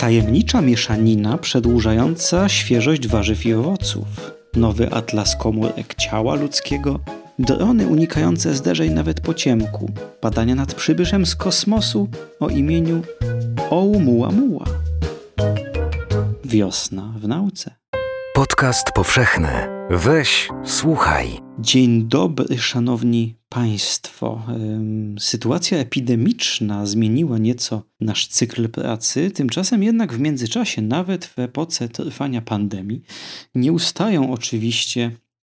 Tajemnicza mieszanina przedłużająca świeżość warzyw i owoców. Nowy atlas komórek ciała ludzkiego. Drony unikające zderzeń nawet po ciemku. Badania nad przybyszem z kosmosu o imieniu Oumuamua. Wiosna w nauce. Podcast powszechny. Weź, słuchaj. Dzień dobry, szanowni państwo. Sytuacja epidemiczna zmieniła nieco nasz cykl pracy, tymczasem jednak w międzyczasie, nawet w epoce trwania pandemii, nie ustają oczywiście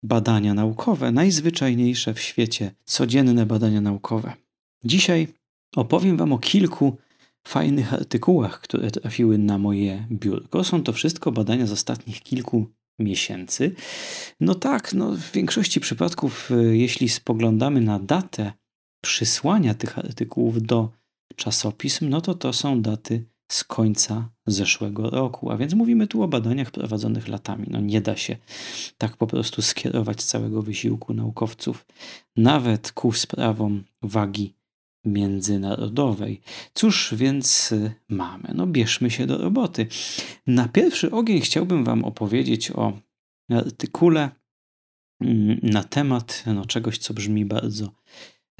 badania naukowe, najzwyczajniejsze w świecie, codzienne badania naukowe. Dzisiaj opowiem Wam o kilku fajnych artykułach, które trafiły na moje biurko. Są to wszystko badania z ostatnich kilku miesięcy. No tak, no w większości przypadków, y, jeśli spoglądamy na datę przysłania tych artykułów do czasopism, no to to są daty z końca zeszłego roku. A więc mówimy tu o badaniach prowadzonych latami. No nie da się tak po prostu skierować całego wysiłku naukowców nawet ku sprawom wagi międzynarodowej. Cóż więc y, mamy? No bierzmy się do roboty. Na pierwszy ogień chciałbym Wam opowiedzieć o artykule mm, na temat no, czegoś, co brzmi bardzo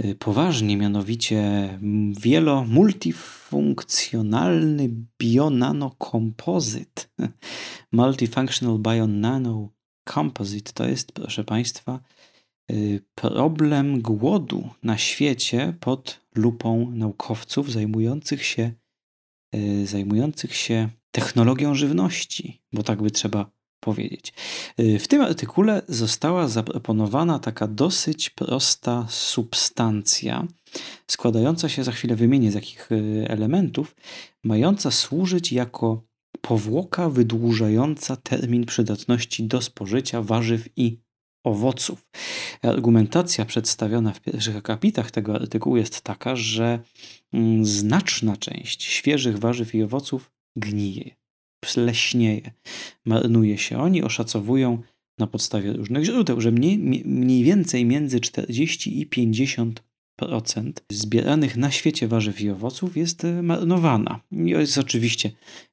y, poważnie, mianowicie mm, wielo-multifunkcjonalny bionanokompozyt. Multifunctional Bionano Composite to jest, proszę Państwa, Y, problem głodu na świecie pod lupą naukowców zajmujących się, y, zajmujących się technologią żywności, bo tak by trzeba powiedzieć. Y, w tym artykule została zaproponowana taka dosyć prosta substancja, składająca się, za chwilę wymienię z jakich elementów, mająca służyć jako powłoka wydłużająca termin przydatności do spożycia warzyw i owoców. Argumentacja przedstawiona w pierwszych akapitach tego artykułu jest taka, że mm, znaczna część świeżych warzyw i owoców gnije, pleśnieje, marnuje się. Oni oszacowują na podstawie różnych źródeł, że mniej, mniej więcej między 40 i 50 procent zbieranych na świecie warzyw i owoców jest e, marnowana. Jest oczywiście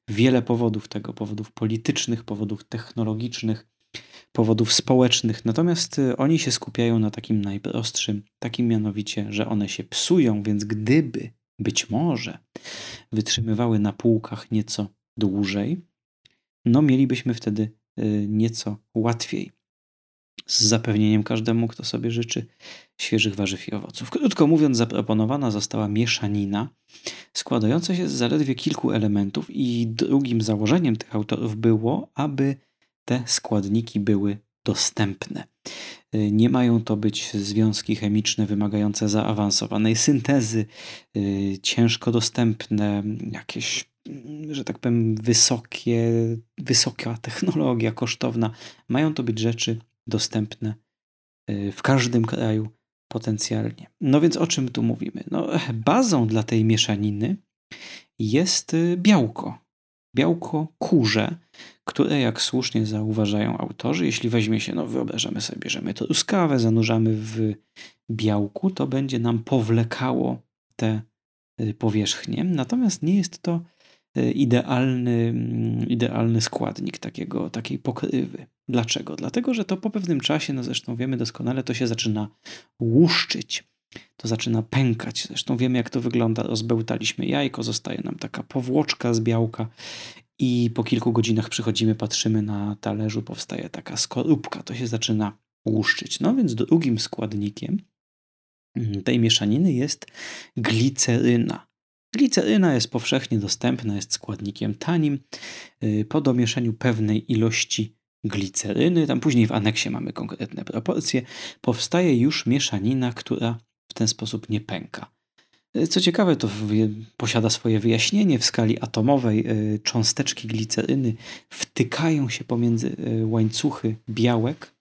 wiele powodów tego, powodów politycznych, powodów technologicznych, powodów społecznych, natomiast y, oni się skupiają na takim najprostszym, takim mianowicie, że one się psują, więc gdyby być może wytrzymywały na półkach nieco dłużej, no mielibyśmy wtedy y, nieco łatwiej z zapewnieniem każdemu, kto sobie życzy świeżych warzyw i owoców. Krótko mówiąc, zaproponowana została mieszanina składająca się z zaledwie kilku elementów, i drugim założeniem tych autorów było, aby te składniki były dostępne. Y, nie mają to być związki chemiczne wymagające zaawansowanej syntezy, y, ciężko dostępne, jakieś, mm, że tak powiem, wysokie, wysoka technologia kosztowna. Mają to być rzeczy dostępne y, w każdym kraju potencjalnie. No więc o czym tu mówimy? No, bazą dla tej mieszaniny jest białko. Białko kurze, które, jak słusznie zauważają autorzy, jeśli weźmie się, no wyobrażamy sobie, bierzemy truskawę, zanurzamy w białku, to będzie nam powlekało te y, powierzchnie. Natomiast nie jest to y, idealny, mm, idealny składnik takiego, takiej pokrywy. Dlaczego? Dlatego, że to po pewnym czasie, no zresztą wiemy doskonale, to się zaczyna łuszczyć. To zaczyna pękać. Zresztą wiemy, jak to wygląda. Rozbełtaliśmy jajko, zostaje nam taka powłoczka z białka i po kilku godzinach przychodzimy, patrzymy na talerzu, powstaje taka skorupka, to się zaczyna łuszczyć. No więc drugim składnikiem mm, tej mieszaniny jest gliceryna. Gliceryna jest powszechnie dostępna, jest składnikiem tanim. Y, po domieszaniu pewnej ilości gliceryny, tam później w aneksie mamy konkretne proporcje, powstaje już mieszanina, która w ten sposób nie pęka. Co ciekawe, to posiada swoje wyjaśnienie w skali atomowej. E, cząsteczki gliceryny wtykają się pomiędzy e, łańcuchy białek.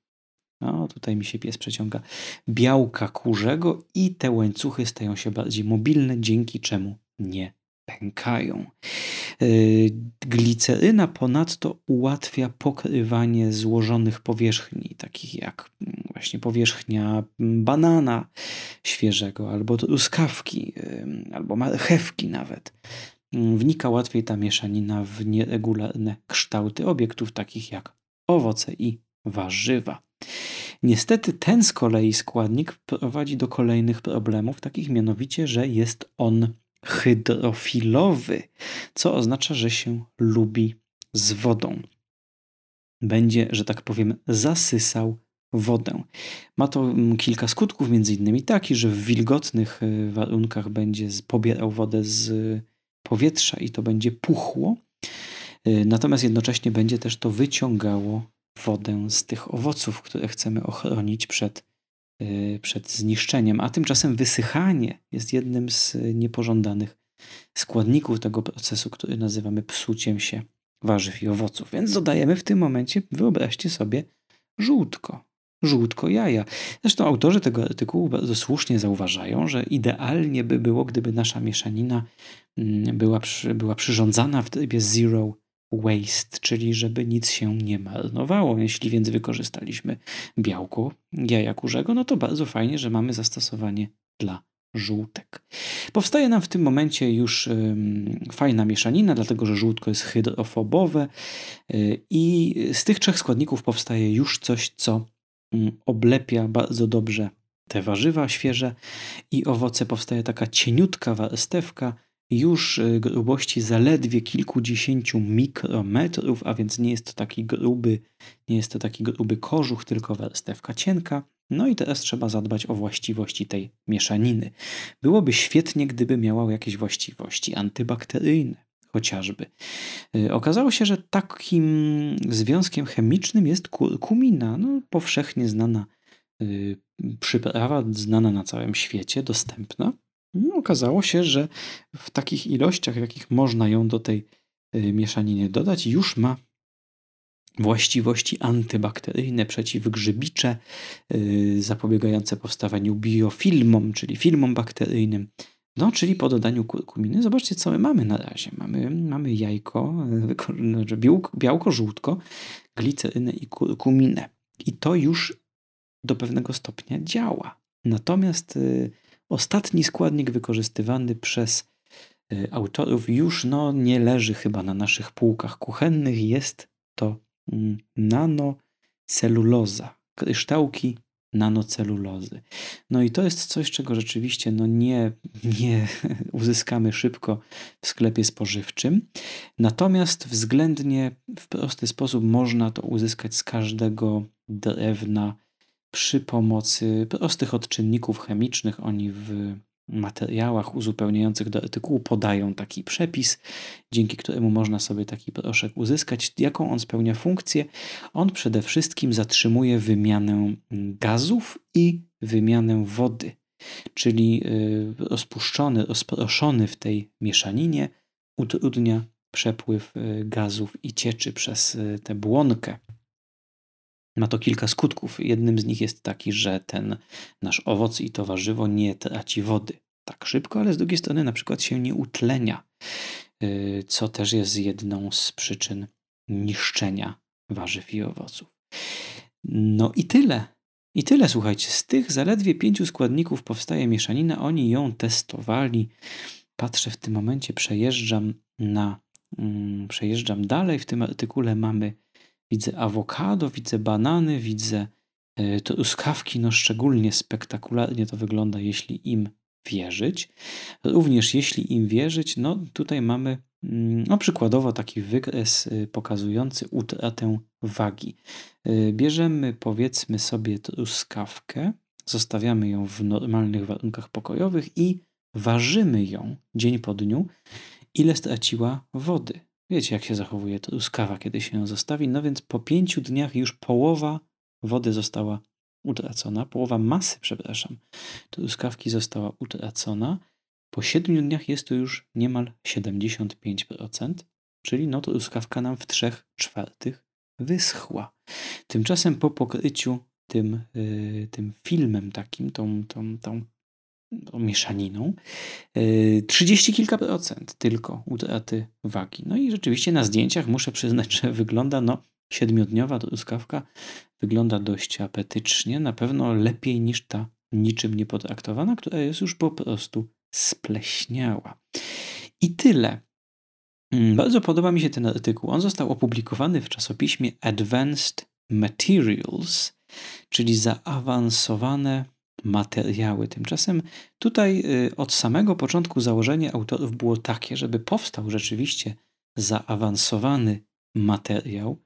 O, tutaj mi się pies przeciąga. Białka kurzego i te łańcuchy stają się bardziej mobilne, dzięki czemu nie pękają. E, gliceryna ponadto ułatwia pokrywanie złożonych powierzchni, takich jak mm, właśnie powierzchnia banana świeżego, albo truskawki, albo marchewki nawet. mm, wnika łatwiej ta mieszanina w nieregularne kształty obiektów, takich jak owoce i warzywa. Niestety ten z kolei składnik prowadzi do kolejnych problemów, takich mianowicie, że jest on hydrofilowy, co oznacza, że się lubi z wodą. Będzie, że tak powiem, zasysał wodę. Ma to mm, kilka skutków, między innymi taki, że w wilgotnych e, warunkach będzie pobierał wodę z powietrza i to będzie puchło. E, natomiast jednocześnie będzie też to wyciągało wodę z tych owoców, które chcemy ochronić przed, przed zniszczeniem. A tymczasem wysychanie jest jednym z niepożądanych składników tego procesu, który nazywamy psuciem się warzyw i owoców. Więc dodajemy w tym momencie, wyobraźcie sobie, żółtko żółtko jaja. Zresztą autorzy tego artykułu bardzo słusznie zauważają, że idealnie by było, gdyby nasza mieszanina mm, była, przy, była przyrządzana w trybie zero waste, czyli żeby nic się nie marnowało. Jeśli więc wykorzystaliśmy białko jaja kurzego, no to bardzo fajnie, że mamy zastosowanie dla żółtek. Powstaje nam w tym momencie już ym, fajna mieszanina, dlatego że żółtko jest hydrofobowe yy, i z tych trzech składników powstaje już coś, co Mm, oblepia bardzo dobrze te warzywa świeże i owoce. Powstaje taka cieniutka warstewka, już y, grubości zaledwie kilkudziesięciu mikrometrów, a więc nie jest to taki gruby, nie jest to taki gruby kożuch, tylko warstewka cienka. No i teraz trzeba zadbać o właściwości tej mieszaniny. Byłoby świetnie, gdyby miała jakieś właściwości antybakteryjne chociażby. Y, okazało się, że takim związkiem chemicznym jest kurkumina, no, powszechnie znana y, przyprawa, znana na całym świecie, dostępna. No, okazało się, że w takich ilościach, w jakich można ją do tej y, mieszaniny dodać, już ma właściwości antybakteryjne, przeciwgrzybicze, zapobiegające powstawaniu biofilmom, czyli filmom bakteryjnym, no, czyli po dodaniu kurkuminy, zobaczcie, co my mamy na razie. Mamy, mamy jajko, znaczy białko, białko, żółtko, glicerynę i kurkuminę. I to już do pewnego stopnia działa. Natomiast y, ostatni składnik wykorzystywany przez y, autorów już no, nie leży chyba na naszych półkach kuchennych. Jest to y, nanoceluloza, kryształki nanocelulozy. No i to jest coś, czego rzeczywiście no nie, nie uzyskamy szybko w sklepie spożywczym. Natomiast względnie w prosty sposób można to uzyskać z każdego drewna przy pomocy prostych odczynników chemicznych. Oni w materiałach uzupełniających do artykułu podają taki przepis, dzięki któremu można sobie taki proszek uzyskać. Jaką on spełnia funkcję? On przede wszystkim zatrzymuje wymianę gazów i wymianę wody, czyli y, rozpuszczony, rozproszony w tej mieszaninie utrudnia przepływ y, gazów i cieczy przez y, tę błonkę. Ma to kilka skutków. Jednym z nich jest taki, że ten nasz owoc i to warzywo nie traci wody tak szybko, ale z drugiej strony na przykład się nie utlenia, y, co też jest jedną z przyczyn niszczenia warzyw i owoców. No i tyle. I tyle, słuchajcie. Z tych zaledwie pięciu składników powstaje mieszanina. Oni ją testowali. Patrzę w tym momencie, przejeżdżam na. Mm, przejeżdżam dalej. W tym artykule mamy Widzę awokado, widzę banany, widzę e, truskawki. No szczególnie spektakularnie to wygląda, jeśli im wierzyć. Również jeśli im wierzyć, no tutaj mamy mm, no przykładowo taki wykres y, pokazujący utratę wagi. Y, bierzemy powiedzmy sobie truskawkę, zostawiamy ją w normalnych warunkach pokojowych i ważymy ją dzień po dniu, ile straciła wody. Wiecie, jak się zachowuje truskawa, kiedy się ją zostawi. No więc po pięciu dniach już połowa wody została utracona, połowa masy, przepraszam, truskawki została utracona. Po siedmiu dniach jest to już niemal 75%, czyli no truskawka nam w trzech czwartych wyschła. Tymczasem po pokryciu tym, yy, tym filmem takim, tą, tą, tą tą mieszaniną, 30 y, kilka procent tylko utraty wagi. No i rzeczywiście na zdjęciach muszę przyznać, że wygląda no siedmiodniowa truskawka wygląda dość apetycznie, na pewno lepiej niż ta niczym nie potraktowana, która jest już po prostu spleśniała. I tyle. Mm, bardzo podoba mi się ten artykuł. On został opublikowany w czasopiśmie Advanced Materials, czyli zaawansowane materiały. Tymczasem tutaj y, od samego początku założenie autorów było takie, żeby powstał rzeczywiście zaawansowany materiał,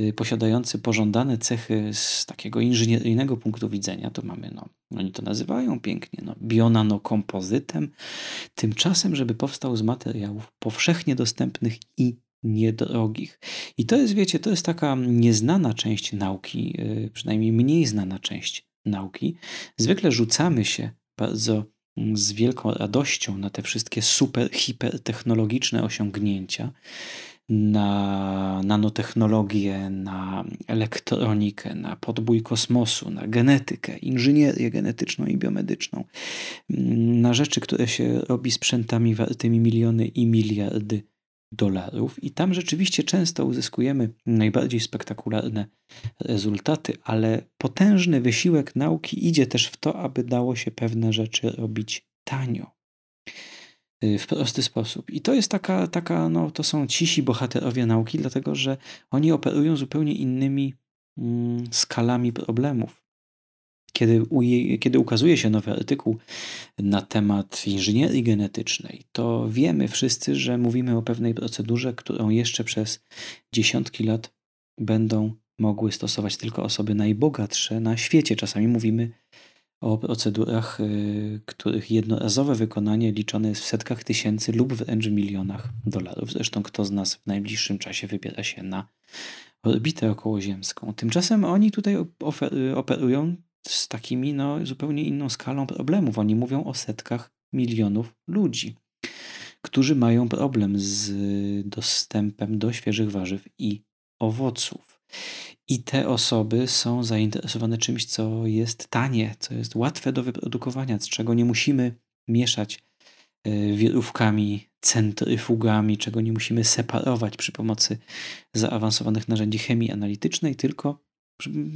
y, posiadający pożądane cechy z takiego inżynieryjnego punktu widzenia, to mamy, no, oni to nazywają pięknie, no, bionanokompozytem. Tymczasem, żeby powstał z materiałów powszechnie dostępnych i niedrogich. I to jest, wiecie, to jest taka nieznana część nauki, y, przynajmniej mniej znana część nauki. Zwykle rzucamy się bardzo mm, z wielką radością na te wszystkie super, hipertechnologiczne osiągnięcia, na nanotechnologię, na elektronikę, na podbój kosmosu, na genetykę, inżynierię genetyczną i biomedyczną, mm, na rzeczy, które się robi sprzętami wartymi miliony i miliardy dolarów i tam rzeczywiście często uzyskujemy najbardziej spektakularne rezultaty, ale potężny wysiłek nauki idzie też w to, aby dało się pewne rzeczy robić tanio. Y, w prosty sposób. I to jest taka, taka no, to są cisi bohaterowie nauki, dlatego że oni operują zupełnie innymi mm, skalami problemów. Kiedy, kiedy ukazuje się nowy artykuł na temat inżynierii genetycznej, to wiemy wszyscy, że mówimy o pewnej procedurze, którą jeszcze przez dziesiątki lat będą mogły stosować tylko osoby najbogatsze na świecie. Czasami mówimy o procedurach, y, których jednorazowe wykonanie liczone jest w setkach tysięcy lub wręcz milionach dolarów. Zresztą kto z nas w najbliższym czasie wybiera się na orbitę okołoziemską. Tymczasem oni tutaj operują z takimi no, zupełnie inną skalą problemów. Oni mówią o setkach milionów ludzi, którzy mają problem z dostępem do świeżych warzyw i owoców. I te osoby są zainteresowane czymś, co jest tanie, co jest łatwe do wyprodukowania, z czego nie musimy mieszać e, wirówkami, centryfugami, czego nie musimy separować przy pomocy zaawansowanych narzędzi chemii analitycznej, tylko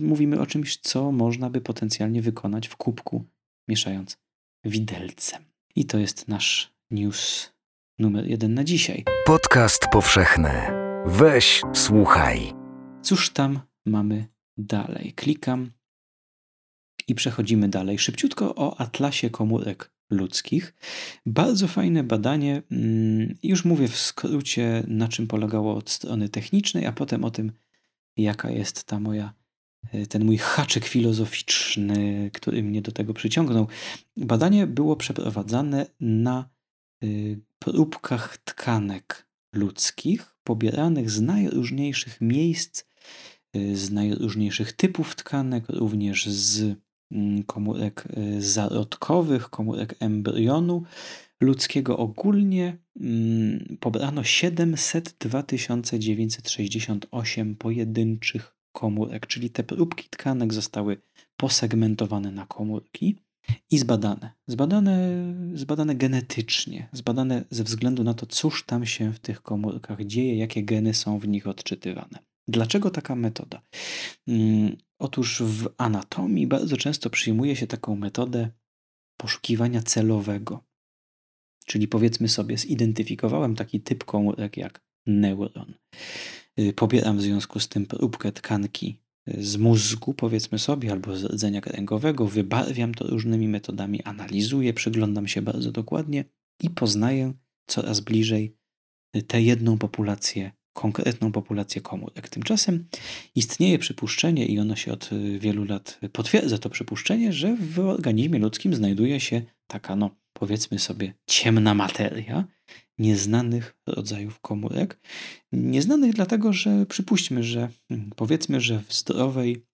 mówimy o czymś, co można by potencjalnie wykonać w kubku, mieszając widelcem. I to jest nasz news numer jeden na dzisiaj. Podcast powszechny. Weź, słuchaj. Cóż tam mamy dalej? Klikam i przechodzimy dalej. Szybciutko o atlasie komórek ludzkich. Bardzo fajne badanie. Mm, już mówię w skrócie, na czym polegało od strony technicznej, a potem o tym, jaka jest ta moja ten mój haczyk filozoficzny, który mnie do tego przyciągnął. Badanie było przeprowadzane na y, próbkach tkanek ludzkich, pobieranych z najróżniejszych miejsc, y, z najróżniejszych typów tkanek, również z mm, komórek y, zarodkowych, komórek embrionu ludzkiego ogólnie mm, pobrano 702 968 pojedynczych komórek, czyli te próbki tkanek zostały posegmentowane na komórki i zbadane. Zbadane, zbadane genetycznie, zbadane ze względu na to, cóż tam się w tych komórkach dzieje, jakie geny są w nich odczytywane. Dlaczego taka metoda? Hmm, otóż w anatomii bardzo często przyjmuje się taką metodę poszukiwania celowego. Czyli powiedzmy sobie, zidentyfikowałem taki typ komórek jak neuron. Y, pobieram w związku z tym próbkę tkanki y, z mózgu, powiedzmy sobie, albo z rdzenia kręgowego, wybarwiam to różnymi metodami, analizuję, przyglądam się bardzo dokładnie i poznaję coraz bliżej y, tę jedną populację, konkretną populację komórek. Tymczasem istnieje przypuszczenie, i ono się od wielu lat potwierdza, to przypuszczenie, że w organizmie ludzkim znajduje się taka, no powiedzmy sobie, ciemna materia, nieznanych rodzajów komórek. Nieznanych dlatego, że przypuśćmy, że hmm, powiedzmy, że w zdrowej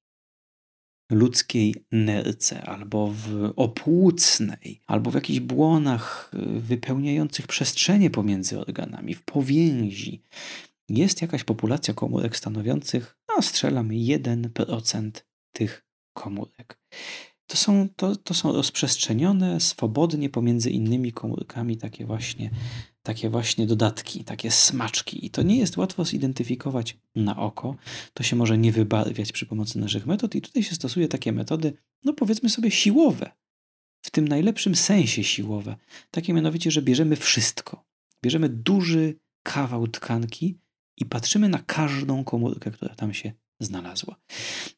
ludzkiej nerce, albo w opłucnej, albo w jakichś błonach y, wypełniających przestrzenie pomiędzy organami, w powięzi, jest jakaś populacja komórek stanowiących, no strzelam, 1% tych komórek. To są, to, to są rozprzestrzenione swobodnie pomiędzy innymi komórkami takie właśnie takie właśnie dodatki, takie smaczki. I to nie jest łatwo zidentyfikować na oko. To się może nie wybarwiać przy pomocy naszych metod. I tutaj się stosuje takie metody, no powiedzmy sobie, siłowe. W tym najlepszym sensie siłowe. Takie mianowicie, że bierzemy wszystko. Bierzemy duży kawał tkanki i patrzymy na każdą komórkę, która tam się znalazła.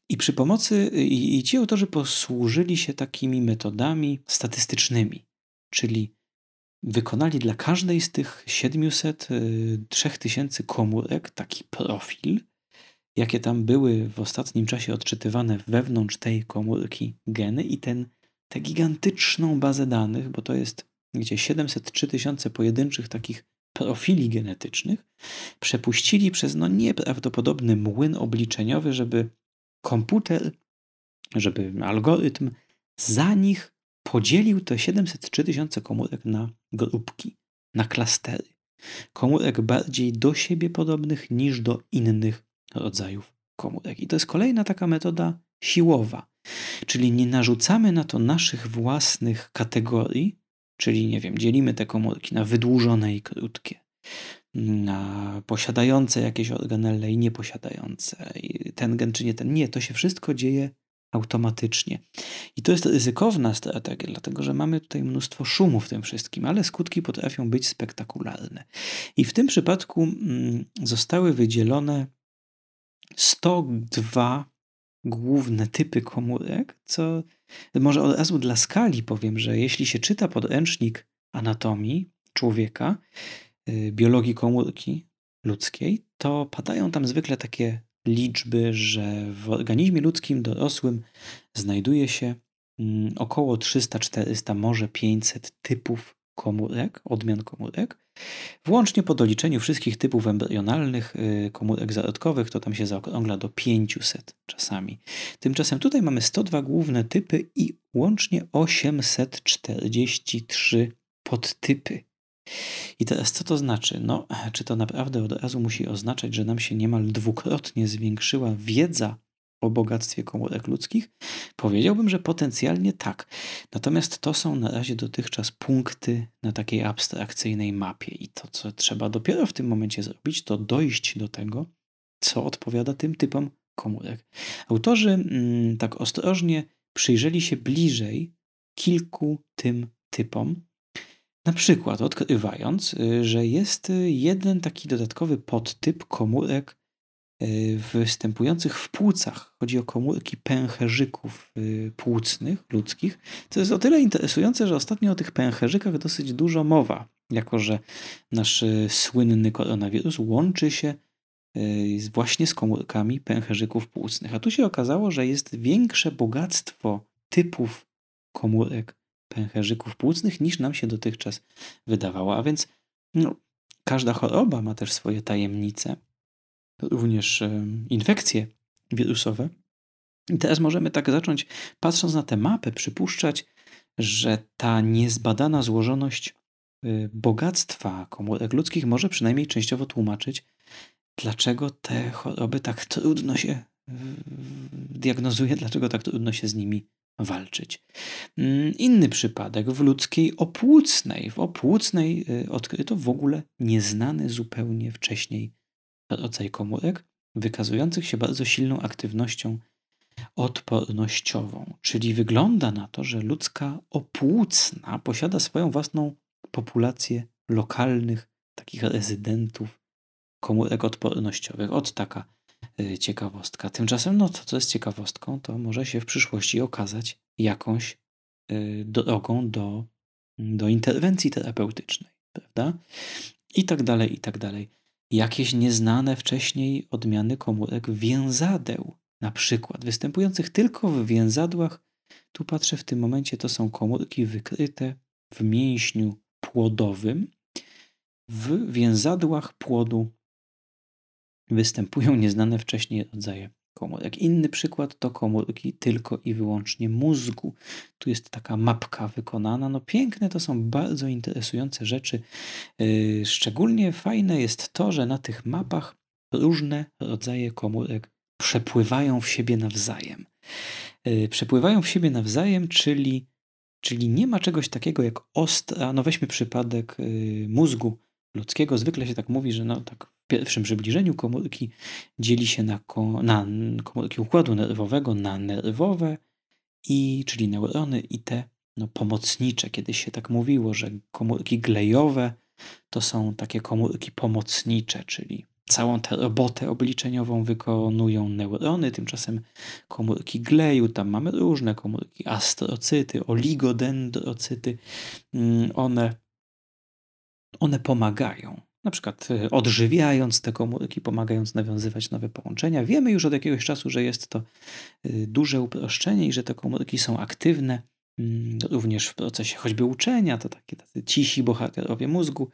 I przy pomocy, i, i ci autorzy posłużyli się takimi metodami statystycznymi, czyli wykonali dla każdej z tych 700, 3000 y, komórek taki profil, jakie tam były w ostatnim czasie odczytywane wewnątrz tej komórki geny i ten, tę gigantyczną bazę danych, bo to jest gdzie 703 tysiące pojedynczych takich profili genetycznych, przepuścili przez no nieprawdopodobny młyn obliczeniowy, żeby komputer, żeby algorytm za nich podzielił te 703 tysiące komórek na grupki, na klastery. Komórek bardziej do siebie podobnych niż do innych rodzajów komórek. I to jest kolejna taka metoda siłowa, czyli nie narzucamy na to naszych własnych kategorii, czyli nie wiem, dzielimy te komórki na wydłużone i krótkie, na posiadające jakieś organelle i nieposiadające, ten gen czy nie ten. Nie, to się wszystko dzieje automatycznie. I to jest ryzykowna strategia, dlatego że mamy tutaj mnóstwo szumu w tym wszystkim, ale skutki potrafią być spektakularne. I w tym przypadku mm, zostały wydzielone 102 główne typy komórek, co może od razu dla skali powiem, że jeśli się czyta podręcznik anatomii człowieka, y, biologii komórki ludzkiej, to padają tam zwykle takie liczby, że w organizmie ludzkim dorosłym znajduje się mm, około 300-400, może 500 typów komórek, odmian komórek. Włącznie po doliczeniu wszystkich typów embrionalnych y, komórek zarodkowych, to tam się zaokrągla do 500 czasami. Tymczasem tutaj mamy 102 główne typy i łącznie 843 podtypy. I teraz co to znaczy? No, czy to naprawdę od razu musi oznaczać, że nam się niemal dwukrotnie zwiększyła wiedza o bogactwie komórek ludzkich? Powiedziałbym, że potencjalnie tak. Natomiast to są na razie dotychczas punkty na takiej abstrakcyjnej mapie i to, co trzeba dopiero w tym momencie zrobić, to dojść do tego, co odpowiada tym typom komórek. Autorzy mm, tak ostrożnie przyjrzeli się bliżej kilku tym typom, na przykład odkrywając, y, że jest jeden taki dodatkowy podtyp komórek y, występujących w płucach. Chodzi o komórki pęcherzyków y, płucnych, ludzkich. To jest o tyle interesujące, że ostatnio o tych pęcherzykach dosyć dużo mowa, jako że nasz słynny koronawirus łączy się właśnie z komórkami pęcherzyków płucnych. A tu się okazało, że jest większe bogactwo typów komórek pęcherzyków płucnych niż nam się dotychczas wydawało. A więc no, każda choroba ma też swoje tajemnice, również e, infekcje wirusowe. I teraz możemy tak zacząć, patrząc na tę mapę, przypuszczać, że ta niezbadana złożoność y, bogactwa komórek ludzkich może przynajmniej częściowo tłumaczyć, dlaczego te choroby tak trudno się diagnozuje, dlaczego tak trudno się z nimi walczyć. Mm, inny przypadek w ludzkiej opłucnej. W opłucnej y, odkryto w ogóle nieznany zupełnie wcześniej rodzaj komórek, wykazujących się bardzo silną aktywnością odpornościową. Czyli wygląda na to, że ludzka opłucna posiada swoją własną populację lokalnych, takich rezydentów komórek odpornościowych. Od taka Y, ciekawostka. Tymczasem, no to co jest ciekawostką, to może się w przyszłości okazać jakąś y, drogą do, do interwencji terapeutycznej, prawda? I tak dalej, i tak dalej. Jakieś nieznane wcześniej odmiany komórek więzadeł, na przykład występujących tylko w więzadłach. Tu patrzę w tym momencie, to są komórki wykryte w mięśniu płodowym, w więzadłach płodu występują nieznane wcześniej rodzaje komórek. Inny przykład to komórki tylko i wyłącznie mózgu. Tu jest taka mapka wykonana. No piękne to są bardzo interesujące rzeczy. Yy, szczególnie fajne jest to, że na tych mapach różne rodzaje komórek przepływają w siebie nawzajem. Yy, przepływają w siebie nawzajem, czyli, czyli nie ma czegoś takiego jak ostra. No weźmy przypadek yy, mózgu ludzkiego. Zwykle się tak mówi, że no tak pierwszym przybliżeniu komórki dzieli się na, na komórki układu nerwowego na nerwowe, i, czyli neurony i te no, pomocnicze. Kiedyś się tak mówiło, że komórki glejowe to są takie komórki pomocnicze, czyli całą tę robotę obliczeniową wykonują neurony, tymczasem komórki gleju, tam mamy różne komórki, astrocyty, oligodendrocyty, mm, one, one pomagają na przykład y, odżywiając te komórki, pomagając nawiązywać nowe połączenia. Wiemy już od jakiegoś czasu, że jest to y, duże uproszczenie i że te komórki są aktywne mm, również w procesie choćby uczenia, to takie cisi bohaterowie mózgu,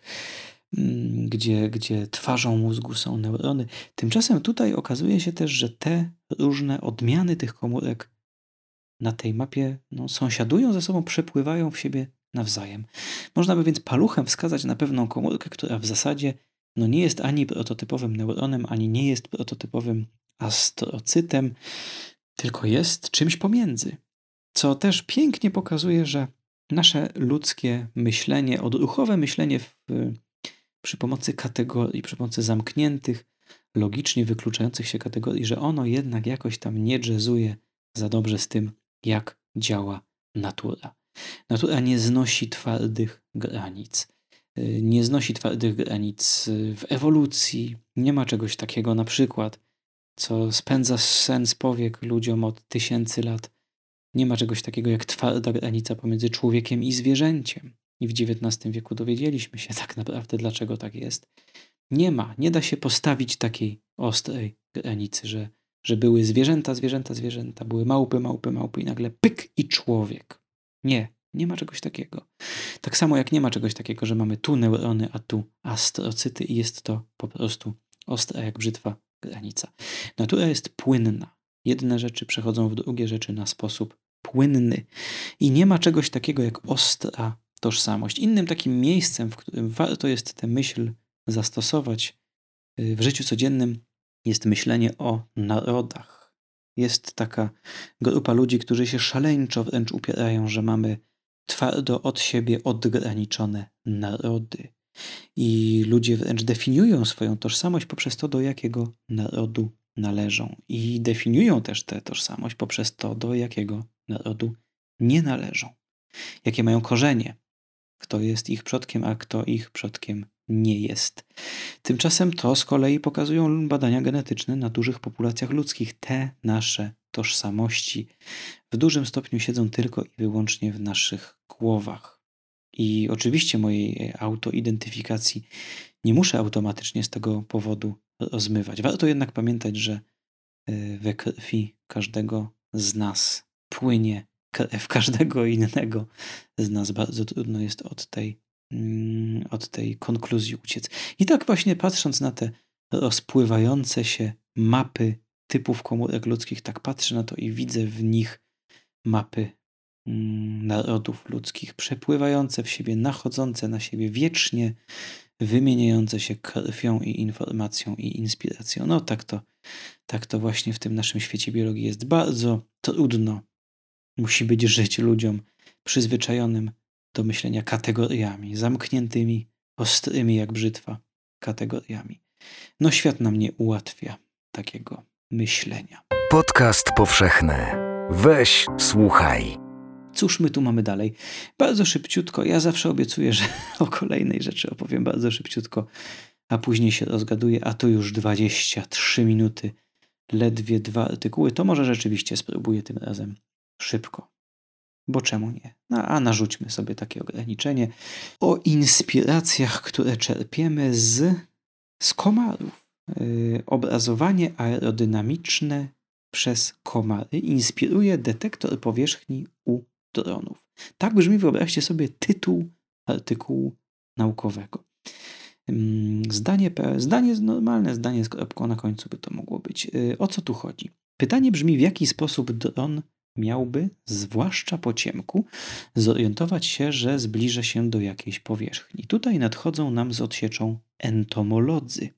mm, gdzie, gdzie twarzą mózgu są neurony. Tymczasem tutaj okazuje się też, że te różne odmiany tych komórek na tej mapie no, sąsiadują ze sobą, przepływają w siebie nawzajem. Można by więc paluchem wskazać na pewną komórkę, która w zasadzie no nie jest ani prototypowym neuronem, ani nie jest prototypowym astrocytem, tylko jest czymś pomiędzy. Co też pięknie pokazuje, że nasze ludzkie myślenie, odruchowe myślenie w, przy pomocy kategorii, przy pomocy zamkniętych, logicznie wykluczających się kategorii, że ono jednak jakoś tam nie jazzuje za dobrze z tym, jak działa natura. Natura nie znosi twardych granic. Y, nie znosi twardych granic w ewolucji. Nie ma czegoś takiego na przykład, co spędza sens powiek ludziom od tysięcy lat. Nie ma czegoś takiego jak twarda granica pomiędzy człowiekiem i zwierzęciem. I w XIX wieku dowiedzieliśmy się tak naprawdę, dlaczego tak jest. Nie ma, nie da się postawić takiej ostrej granicy, że, że były zwierzęta, zwierzęta, zwierzęta, były małpy, małpy, małpy i nagle pyk i człowiek. Nie, nie ma czegoś takiego. Tak samo jak nie ma czegoś takiego, że mamy tu neurony, a tu astrocyty i jest to po prostu ostra jak brzytwa granica. Natura jest płynna. Jedne rzeczy przechodzą w drugie rzeczy na sposób płynny. I nie ma czegoś takiego jak ostra tożsamość. Innym takim miejscem, w którym warto jest tę myśl zastosować y, w życiu codziennym, jest myślenie o narodach jest taka grupa ludzi, którzy się szaleńczo wręcz upierają, że mamy twardo od siebie odgraniczone narody. I ludzie wręcz definiują swoją tożsamość poprzez to, do jakiego narodu należą. I definiują też tę tożsamość poprzez to, do jakiego narodu nie należą. Jakie mają korzenie, kto jest ich przodkiem, a kto ich przodkiem nie jest. Tymczasem to z kolei pokazują badania genetyczne na dużych populacjach ludzkich. Te nasze tożsamości w dużym stopniu siedzą tylko i wyłącznie w naszych głowach. I oczywiście mojej autoidentyfikacji nie muszę automatycznie z tego powodu rozmywać. Warto jednak pamiętać, że e, we krwi każdego z nas płynie krew każdego innego z nas. Bardzo trudno jest od tej od tej konkluzji uciec. I tak właśnie patrząc na te rozpływające się mapy typów komórek ludzkich, tak patrzę na to i widzę w nich mapy mm, narodów ludzkich, przepływające w siebie, nachodzące na siebie, wiecznie wymieniające się krwią i informacją i inspiracją. No tak to, tak to właśnie w tym naszym świecie biologii jest bardzo trudno. Musi być żyć ludziom przyzwyczajonym do myślenia kategoriami, zamkniętymi, ostrymi jak brzytwa kategoriami. No świat nam nie ułatwia takiego myślenia. Podcast powszechny. Weź, słuchaj. Cóż my tu mamy dalej? Bardzo szybciutko, ja zawsze obiecuję, że o kolejnej rzeczy opowiem bardzo szybciutko, a później się rozgaduję, a tu już 23 minuty, ledwie dwa artykuły, to może rzeczywiście spróbuję tym razem szybko bo czemu nie? No, a narzućmy sobie takie ograniczenie o inspiracjach, które czerpiemy z, z komarów. Yy, obrazowanie aerodynamiczne przez komary inspiruje detektor powierzchni u dronów. Tak brzmi, wyobraźcie sobie, tytuł artykułu naukowego. Zdanie, zdanie normalne, zdanie z kropką na końcu by to mogło być. Yy, o co tu chodzi? Pytanie brzmi, w jaki sposób dron miałby, zwłaszcza po ciemku, zorientować się, że zbliża się do jakiejś powierzchni. Tutaj nadchodzą nam z odsieczą entomolodzy.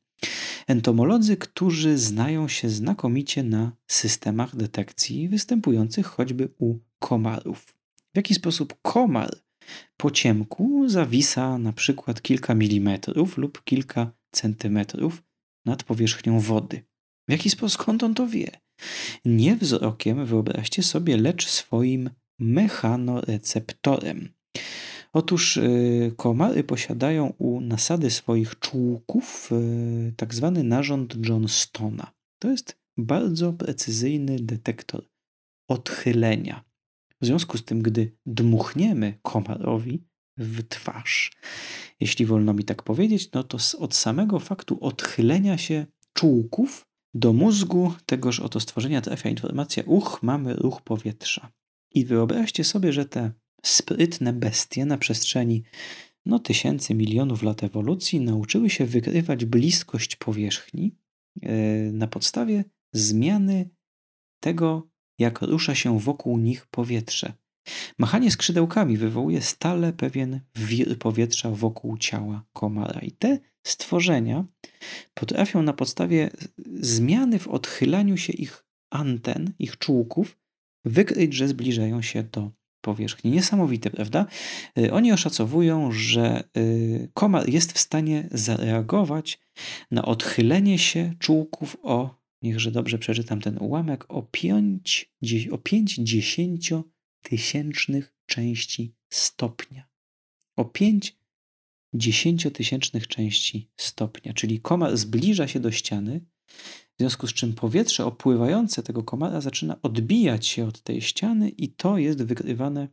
Entomolodzy, którzy znają się znakomicie na systemach detekcji występujących choćby u komarów. W jaki sposób komar po ciemku zawisa na przykład kilka milimetrów lub kilka centymetrów nad powierzchnią wody. W jaki sposób skąd on to wie? Nie wzrokiem, wyobraźcie sobie, lecz swoim mechanoreceptorem. Otóż y, komary posiadają u nasady swoich czółków y, tak zwany narząd Johnstona. To jest bardzo precyzyjny detektor odchylenia. W związku z tym, gdy dmuchniemy komarowi w twarz, jeśli wolno mi tak powiedzieć, no to od samego faktu odchylenia się czółków do mózgu tegoż oto stworzenia trafia informacja: uch, mamy ruch powietrza. I wyobraźcie sobie, że te sprytne bestie na przestrzeni no, tysięcy, milionów lat ewolucji nauczyły się wykrywać bliskość powierzchni yy, na podstawie zmiany tego, jak rusza się wokół nich powietrze. Machanie skrzydełkami wywołuje stale pewien wir powietrza wokół ciała komara. I te stworzenia potrafią na podstawie zmiany w odchylaniu się ich anten, ich czółków, wykryć, że zbliżają się do powierzchni. Niesamowite, prawda? Y, oni oszacowują, że y, komar jest w stanie zareagować na odchylenie się czółków o, niechże dobrze przeczytam ten ułamek, o 5, o 5 dziesięciotysięcznych części stopnia. O 5 dziesięciotysięcznych części stopnia, czyli komar zbliża się do ściany, w związku z czym powietrze opływające tego komara zaczyna odbijać się od tej ściany i to jest wykrywane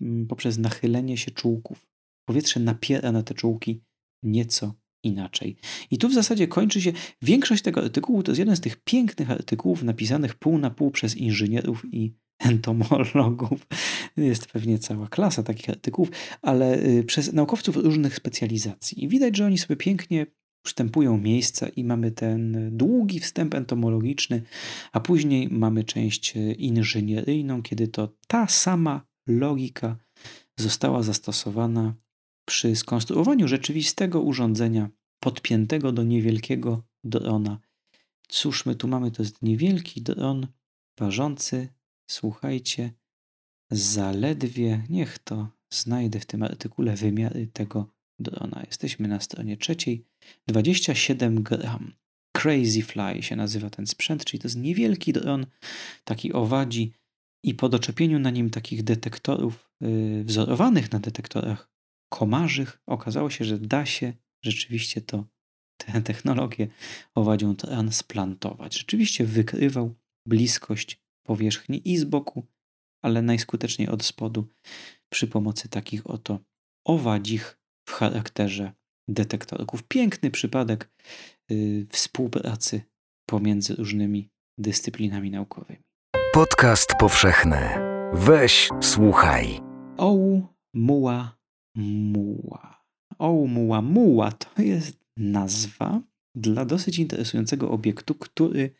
mm, poprzez nachylenie się czółków. Powietrze napiera na te czółki nieco inaczej. I tu w zasadzie kończy się większość tego artykułu. To jest jeden z tych pięknych artykułów napisanych pół na pół przez inżynierów i entomologów. Jest pewnie cała klasa takich artykułów, ale y, przez naukowców różnych specjalizacji. I widać, że oni sobie pięknie wstępują miejsca i mamy ten długi wstęp entomologiczny, a później mamy część y, inżynieryjną, kiedy to ta sama logika została zastosowana przy skonstruowaniu rzeczywistego urządzenia podpiętego do niewielkiego drona. Cóż my tu mamy? To jest niewielki dron ważący słuchajcie, zaledwie, niech to znajdę w tym artykule wymiary tego drona. Jesteśmy na stronie trzeciej. 27 gram. Crazy Fly się nazywa ten sprzęt, czyli to jest niewielki dron, taki owadzi i po doczepieniu na nim takich detektorów yy, wzorowanych na detektorach komarzych okazało się, że da się rzeczywiście to tę technologię owadzią transplantować. Rzeczywiście wykrywał bliskość powierzchni i z boku, ale najskuteczniej od spodu przy pomocy takich oto owadzich w charakterze detektorków. Piękny przypadek yy, współpracy pomiędzy różnymi dyscyplinami naukowymi. Podcast powszechny. Weź, słuchaj. Oł, muła, muła. Oł, muła, muła to jest nazwa dla dosyć interesującego obiektu, który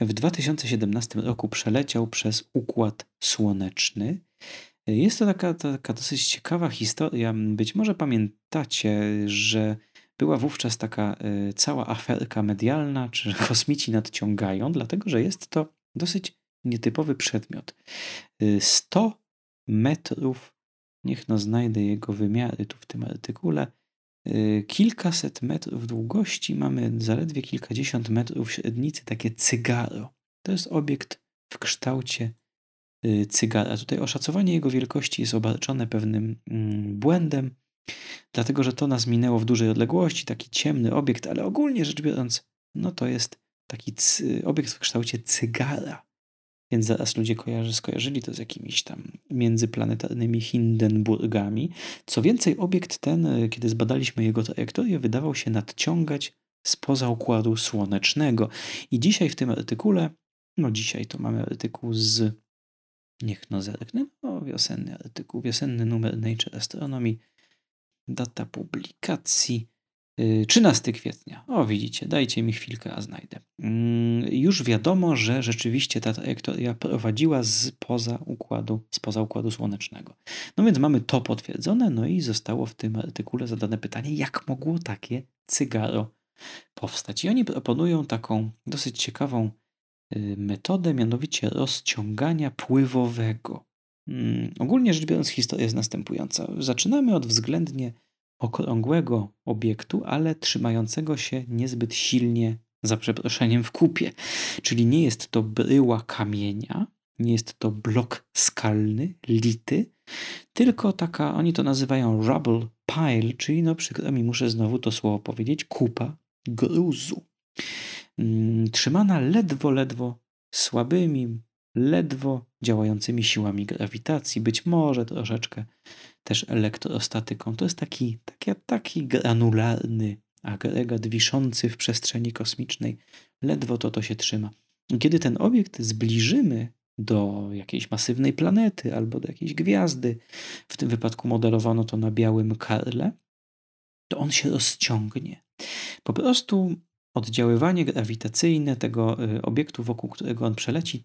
w 2017 roku przeleciał przez Układ Słoneczny. Jest to taka, taka dosyć ciekawa historia. Być może pamiętacie, że była wówczas taka e, cała aferka medialna, czy kosmici nadciągają, dlatego że jest to dosyć nietypowy przedmiot. 100 e, metrów, niech no znajdę jego wymiary tu w tym artykule, kilkaset metrów długości, mamy zaledwie kilkadziesiąt metrów średnicy, takie cygaro. To jest obiekt w kształcie y, cygara. Tutaj oszacowanie jego wielkości jest obarczone pewnym mm, błędem, dlatego że to nas minęło w dużej odległości, taki ciemny obiekt, ale ogólnie rzecz biorąc, no to jest taki obiekt w kształcie cygara. Więc zaraz ludzie kojarzy, skojarzyli to z jakimiś tam międzyplanetarnymi Hindenburgami. Co więcej, obiekt ten, e, kiedy zbadaliśmy jego trajektorię, wydawał się nadciągać spoza układu słonecznego. I dzisiaj w tym artykule, no dzisiaj to mamy artykuł z, niech no zerknę, no wiosenny artykuł, wiosenny numer Nature Astronomy, data publikacji 13 kwietnia. O, widzicie, dajcie mi chwilkę, a znajdę. Mm, już wiadomo, że rzeczywiście ta trajektoria prowadziła z poza układu, spoza układu słonecznego. No więc mamy to potwierdzone, no i zostało w tym artykule zadane pytanie, jak mogło takie cygaro powstać. I oni proponują taką dosyć ciekawą y, metodę, mianowicie rozciągania pływowego. Mm, ogólnie rzecz biorąc, historia jest następująca. Zaczynamy od względnie okrągłego obiektu, ale trzymającego się niezbyt silnie, za przeproszeniem, w kupie. Czyli nie jest to bryła kamienia, Nie jest to blok skalny, lity, tylko taka, oni to nazywają rubble pile, czyli no przykro mi muszę znowu to słowo powiedzieć, kupa gruzu. Mm, trzymana ledwo, ledwo słabymi, ledwo działającymi siłami grawitacji, być może troszeczkę też elektrostatyką. To jest taki, taki, taki granularny agregat wiszący w przestrzeni kosmicznej. Ledwo to to się trzyma. Kiedy ten obiekt zbliżymy do jakiejś masywnej planety albo do jakiejś gwiazdy, w tym wypadku modelowano to na białym karle, to on się rozciągnie. Po prostu oddziaływanie grawitacyjne tego y, obiektu, wokół którego on przeleci,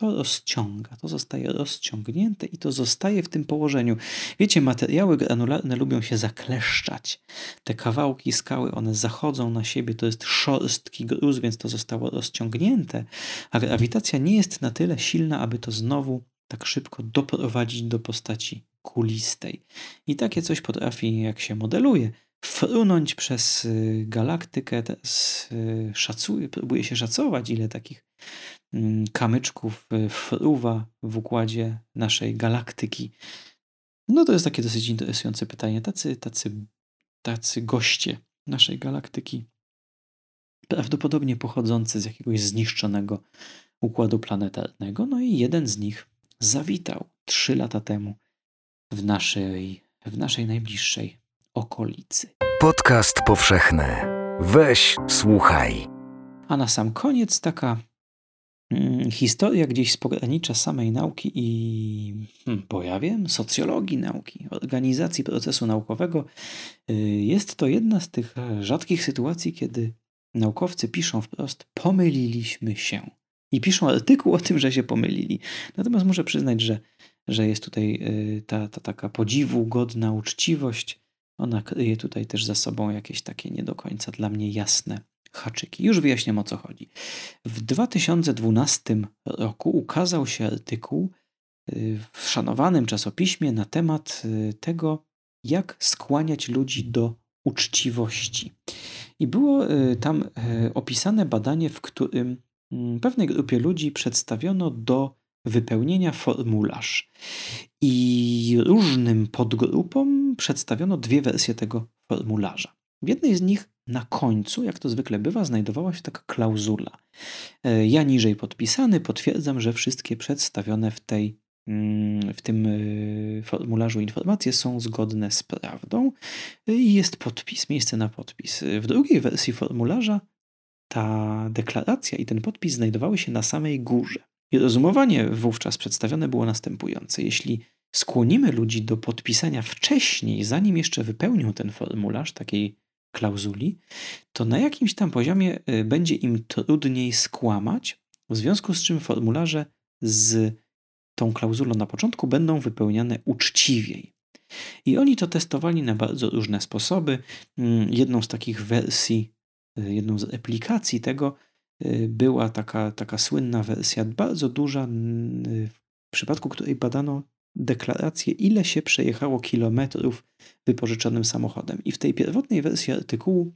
to rozciąga, to zostaje rozciągnięte i to zostaje w tym położeniu. Wiecie, materiały granularne lubią się zakleszczać. Te kawałki skały, one zachodzą na siebie, to jest szorstki gruz, więc to zostało rozciągnięte, a grawitacja nie jest na tyle silna, aby to znowu tak szybko doprowadzić do postaci kulistej. I takie coś potrafi, jak się modeluje, frunąć przez y, galaktykę. Teraz y, szacuje, próbuje się szacować, ile takich kamyczków y, fruwa w układzie naszej galaktyki. No to jest takie dosyć interesujące pytanie. Tacy, tacy, tacy goście naszej galaktyki, prawdopodobnie pochodzący z jakiegoś zniszczonego układu planetarnego, no i jeden z nich zawitał trzy lata temu w naszej, w naszej najbliższej okolicy. Podcast powszechny. Weź, słuchaj. A na sam koniec taka historia gdzieś z pogranicza samej nauki i, hmm, bo ja wiem, socjologii nauki, organizacji procesu naukowego. Y, jest to jedna z tych rzadkich sytuacji, kiedy naukowcy piszą wprost: pomyliliśmy się. I piszą artykuł o tym, że się pomylili. Natomiast muszę przyznać, że, że jest tutaj y, ta, ta taka podziwu godna uczciwość ona kryje tutaj też za sobą jakieś takie nie do końca dla mnie jasne haczyki. Już wyjaśniam o co chodzi. W 2012 roku ukazał się artykuł y, w szanowanym czasopiśmie na temat y, tego, jak skłaniać ludzi do uczciwości. I było y, tam opisane badanie, w którym mm, pewnej grupie ludzi przedstawiono do wypełnienia formularz. I różnym podgrupom przedstawiono dwie wersje tego formularza. W jednej z nich na końcu, jak to zwykle bywa, znajdowała się taka klauzula. E, ja niżej podpisany potwierdzam, że wszystkie przedstawione w, tej, mm, w tym e, formularzu informacje są zgodne z prawdą i jest podpis, miejsce na podpis. W drugiej wersji formularza ta deklaracja i ten podpis znajdowały się na samej górze. I rozumowanie wówczas przedstawione było następujące. Jeśli skłonimy ludzi do podpisania wcześniej, zanim jeszcze wypełnią ten formularz takiej klauzuli, to na jakimś tam poziomie y, będzie im trudniej skłamać, w związku z czym formularze z tą klauzulą na początku będą wypełniane uczciwiej. I oni to testowali na bardzo różne sposoby. Mm, jedną z takich wersji, y, jedną z aplikacji tego Y, była taka, taka słynna wersja, bardzo duża, w przypadku której badano deklarację, ile się przejechało kilometrów wypożyczonym samochodem. I w tej pierwotnej wersji artykułu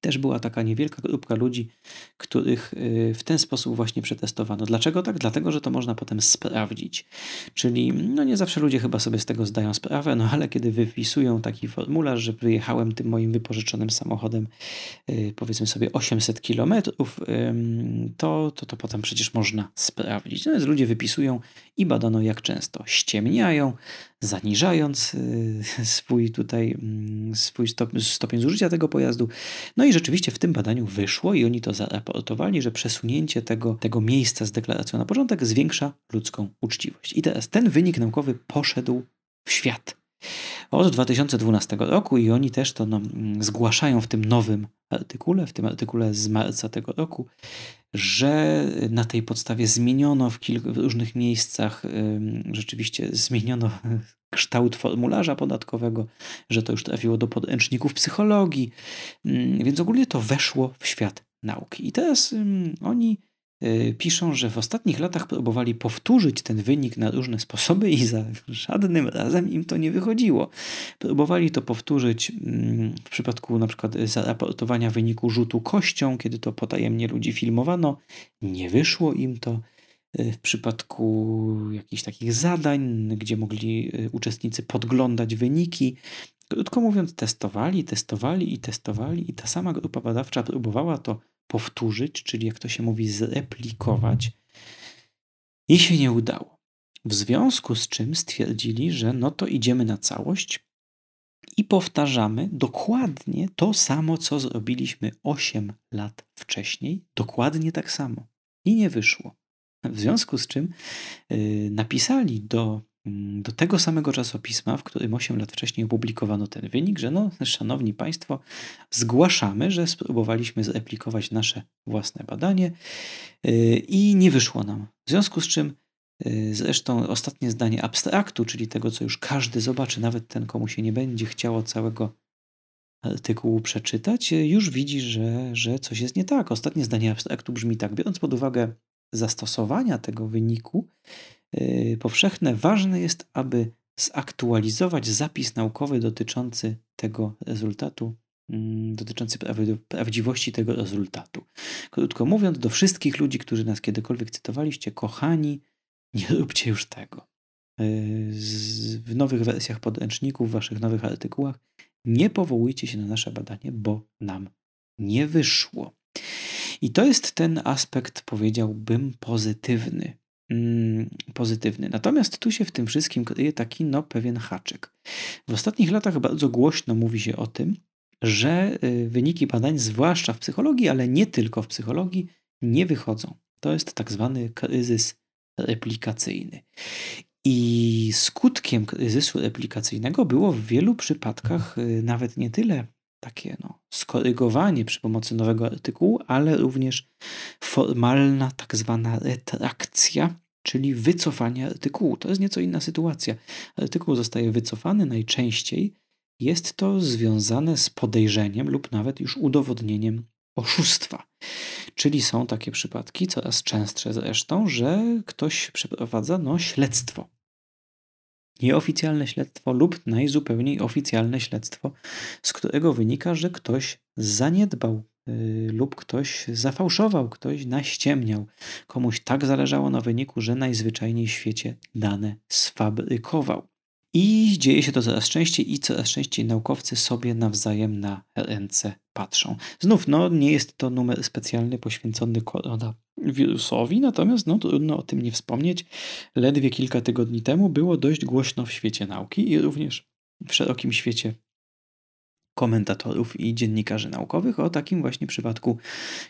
też była taka niewielka grupka ludzi, których y, w ten sposób właśnie przetestowano. Dlaczego tak? Dlatego, że to można potem sprawdzić. Czyli no nie zawsze ludzie chyba sobie z tego zdają sprawę, no ale kiedy wypisują taki formularz, że wyjechałem tym moim wypożyczonym samochodem y, powiedzmy sobie 800 kilometrów, to, to to potem przecież można sprawdzić. Natomiast ludzie wypisują i badano jak często ściemniają, zaniżając y, swój tutaj mm, swój stopień zużycia tego pojazdu. No i rzeczywiście w tym badaniu wyszło i oni to zaraportowali, że przesunięcie tego, tego miejsca z deklaracją na początek zwiększa ludzką uczciwość. I teraz ten wynik naukowy poszedł w świat od 2012 roku i oni też to no, zgłaszają w tym nowym artykule, w tym artykule z marca tego roku, że na tej podstawie zmieniono w kilku w różnych miejscach, rzeczywiście zmieniono kształt formularza podatkowego, że to już trafiło do podręczników psychologii, więc ogólnie to weszło w świat nauki. I teraz oni piszą, że w ostatnich latach próbowali powtórzyć ten wynik na różne sposoby i za żadnym razem im to nie wychodziło. Próbowali to powtórzyć mm, w przypadku na przykład zaraportowania wyniku rzutu kością, kiedy to potajemnie ludzi filmowano. Nie wyszło im to. w przypadku jakichś takich zadań, gdzie mogli uczestnicy podglądać wyniki. Krótko mówiąc, testowali, testowali i testowali, i ta sama grupa badawcza próbowała to powtórzyć, czyli jak to się mówi, zreplikować. I się nie udało. W związku z czym stwierdzili, że no to idziemy na całość i powtarzamy dokładnie to samo, co zrobiliśmy 8 lat wcześniej, dokładnie tak samo. I nie wyszło. W związku z czym yy, napisali do, do tego samego czasopisma, w którym 8 lat wcześniej opublikowano ten wynik, że no, szanowni Państwo, zgłaszamy, że spróbowaliśmy zreplikować nasze własne badanie yy, i nie wyszło nam. W związku z czym Y, zresztą ostatnie zdanie abstraktu, czyli tego, co już każdy zobaczy, nawet ten, komu się nie będzie chciało całego artykułu przeczytać, y, już widzi, że, że coś jest nie tak. Ostatnie zdanie abstraktu brzmi tak, biorąc pod uwagę zastosowania tego wyniku, powszechne ważne jest, aby zaktualizować zapis naukowy dotyczący tego rezultatu, yy, dotyczący prawdziwości tego rezultatu. Krótko mówiąc, do wszystkich ludzi, którzy nas kiedykolwiek cytowaliście, kochani, nie róbcie już tego. E, w nowych wersjach podręczników, w waszych nowych artykułach nie powołujcie się na nasze badanie, bo nam nie wyszło. I to jest ten aspekt, powiedziałbym, pozytywny. Mm, pozytywny. Natomiast tu się w tym wszystkim kryje taki no pewien haczyk. W ostatnich latach bardzo głośno mówi się o tym, że y, wyniki badań, zwłaszcza w psychologii, ale nie tylko w psychologii, nie wychodzą. To jest tak zwany kryzys replikacyjny. I skutkiem kryzysu replikacyjnego było w wielu przypadkach y, nawet nie tyle takie no, skorygowanie przy pomocy nowego artykułu, ale również formalna tak zwana retrakcja, czyli wycofanie artykułu. To jest nieco inna sytuacja. Artykuł zostaje wycofany najczęściej. Jest to związane z podejrzeniem lub nawet już udowodnieniem oszustwa. Czyli są takie przypadki, coraz częstsze zresztą, że ktoś przeprowadza no, śledztwo. Nieoficjalne śledztwo lub najzupełniej oficjalne śledztwo, z którego wynika, że ktoś zaniedbał yy, lub ktoś zafałszował, ktoś naściemniał. Komuś tak zależało na wyniku, że najzwyczajniej w świecie dane sfabrykował. I dzieje się to coraz częściej i coraz częściej naukowcy sobie nawzajem na ręce patrzą. Znów, no nie jest to numer specjalny poświęcony koronawirusowi, natomiast no trudno o tym nie wspomnieć. Ledwie kilka tygodni temu było dość głośno w świecie nauki i również w szerokim świecie komentatorów i dziennikarzy naukowych o takim właśnie przypadku,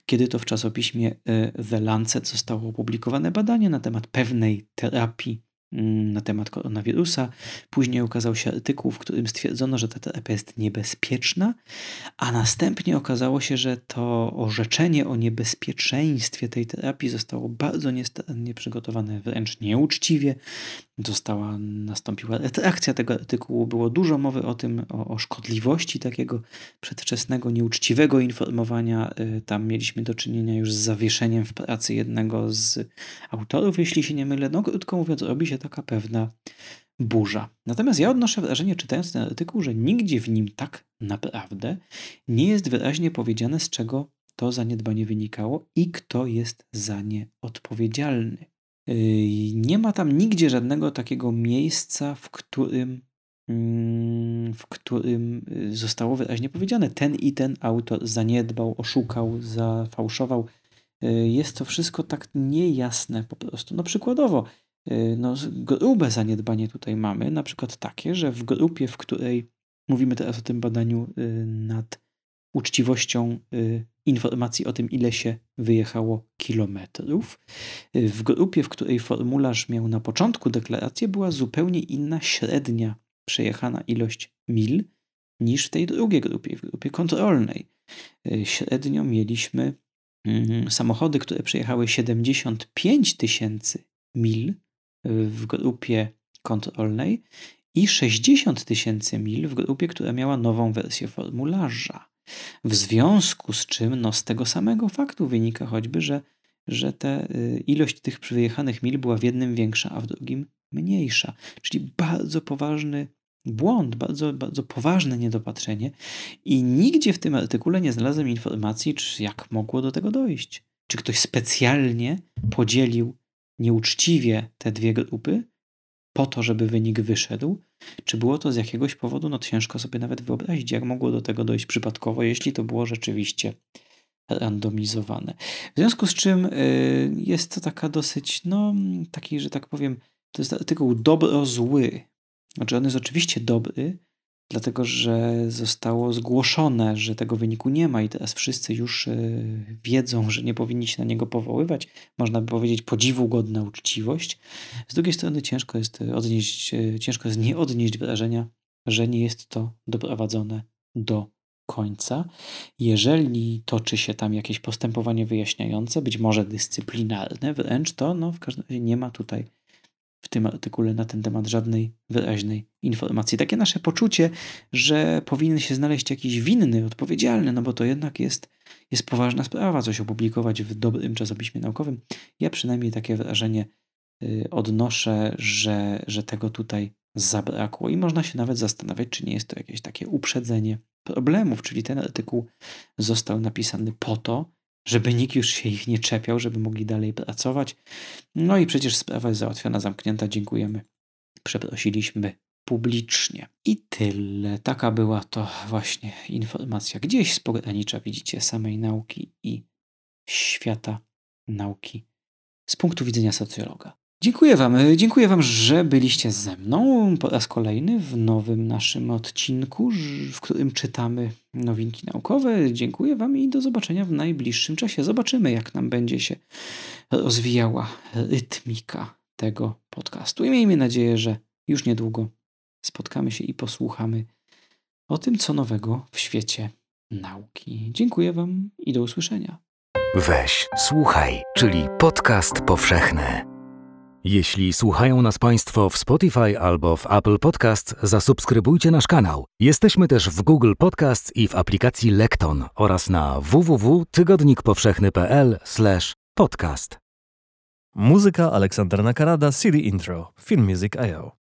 kiedy to w czasopiśmie e, The Lancet zostało opublikowane badanie na temat pewnej terapii na temat koronawirusa. Później ukazał się artykuł, w którym stwierdzono, że ta terapia jest niebezpieczna, a następnie okazało się, że to orzeczenie o niebezpieczeństwie tej terapii zostało bardzo niestarannie przygotowane, wręcz nieuczciwie. Została, nastąpiła retrakcja tego artykułu. Było dużo mowy o tym, o, o szkodliwości takiego przedwczesnego, nieuczciwego informowania. Y, tam mieliśmy do czynienia już z zawieszeniem w pracy jednego z autorów, jeśli się nie mylę. No, krótko mówiąc, robi się taka pewna burza. Natomiast ja odnoszę wrażenie, czytając ten artykuł, że nigdzie w nim tak naprawdę nie jest wyraźnie powiedziane, z czego to zaniedbanie wynikało i kto jest za nie odpowiedzialny. Yy, nie ma tam nigdzie żadnego takiego miejsca, w którym, mm, w którym yy, zostało wyraźnie powiedziane, ten i ten autor zaniedbał, oszukał, zafałszował. Yy, jest to wszystko tak niejasne po prostu. No przykładowo, no, grube zaniedbanie tutaj mamy, na przykład takie, że w grupie, w której mówimy teraz o tym badaniu y, nad uczciwością y, informacji o tym, ile się wyjechało kilometrów. W grupie, w której formularz miał na początku deklarację, była zupełnie inna średnia przejechana ilość mil niż w tej drugiej grupie, w grupie kontrolnej. Średnio mieliśmy mm, samochody, które przejechały 75 tysięcy mil w grupie kontrolnej i 60 tysięcy mil w grupie, która miała nową wersję formularza. W związku z czym, no z tego samego faktu wynika choćby, że, że te, y, ilość tych wyjechanych mil była w jednym większa, a w drugim mniejsza. Czyli bardzo poważny błąd, bardzo, bardzo poważne niedopatrzenie i nigdzie w tym artykule nie znalazłem informacji, czy jak mogło do tego dojść. Czy ktoś specjalnie podzielił nieuczciwie te dwie grupy po to, żeby wynik wyszedł, czy było to z jakiegoś powodu, no ciężko sobie nawet wyobrazić, jak mogło do tego dojść przypadkowo, jeśli to było rzeczywiście randomizowane. W związku z czym y, jest to taka dosyć, no taki, że tak powiem, to jest artykuł dobro-zły. Znaczy on jest oczywiście dobry, dlatego że zostało zgłoszone, że tego wyniku nie ma i teraz wszyscy już e, wiedzą, że nie powinni się na niego powoływać. Można by powiedzieć podziwu godna uczciwość. Z drugiej strony ciężko jest odnieść, e, ciężko jest nie odnieść wrażenia, że nie jest to doprowadzone do końca. Jeżeli toczy się tam jakieś postępowanie wyjaśniające, być może dyscyplinarne wręcz, to no, w każdym razie nie ma tutaj w tym artykule na ten temat żadnej wyraźnej informacji. Takie nasze poczucie, że powinien się znaleźć jakiś winny, odpowiedzialny, no bo to jednak jest, jest poważna sprawa, coś opublikować w dobrym czasopiśmie naukowym. Ja przynajmniej takie wrażenie y, odnoszę, że, że tego tutaj zabrakło i można się nawet zastanawiać, czy nie jest to jakieś takie uprzedzenie problemów, czyli ten artykuł został napisany po to, żeby nikt już się ich nie czepiał, żeby mogli dalej pracować. No i przecież sprawa jest załatwiona, zamknięta. Dziękujemy. Przeprosiliśmy publicznie. I tyle. Taka była to właśnie informacja gdzieś z pogranicza, widzicie, samej nauki i świata nauki z punktu widzenia socjologa. Dziękuję Wam. Dziękuję Wam, że byliście ze mną po raz kolejny w nowym naszym odcinku, w którym czytamy nowinki naukowe. Dziękuję Wam i do zobaczenia w najbliższym czasie. Zobaczymy, jak nam będzie się rozwijała rytmika tego podcastu. I miejmy nadzieję, że już niedługo spotkamy się i posłuchamy o tym, co nowego w świecie nauki. Dziękuję Wam i do usłyszenia. Weź, słuchaj, czyli podcast powszechny. Jeśli słuchają nas Państwo w Spotify albo w Apple Podcast, zasubskrybujcie nasz kanał. Jesteśmy też w Google Podcast i w aplikacji Lekton oraz na www.tygodnikpowszechny.pl/podcast. Muzyka Aleksandra Nakarada, City Intro, Film Music.io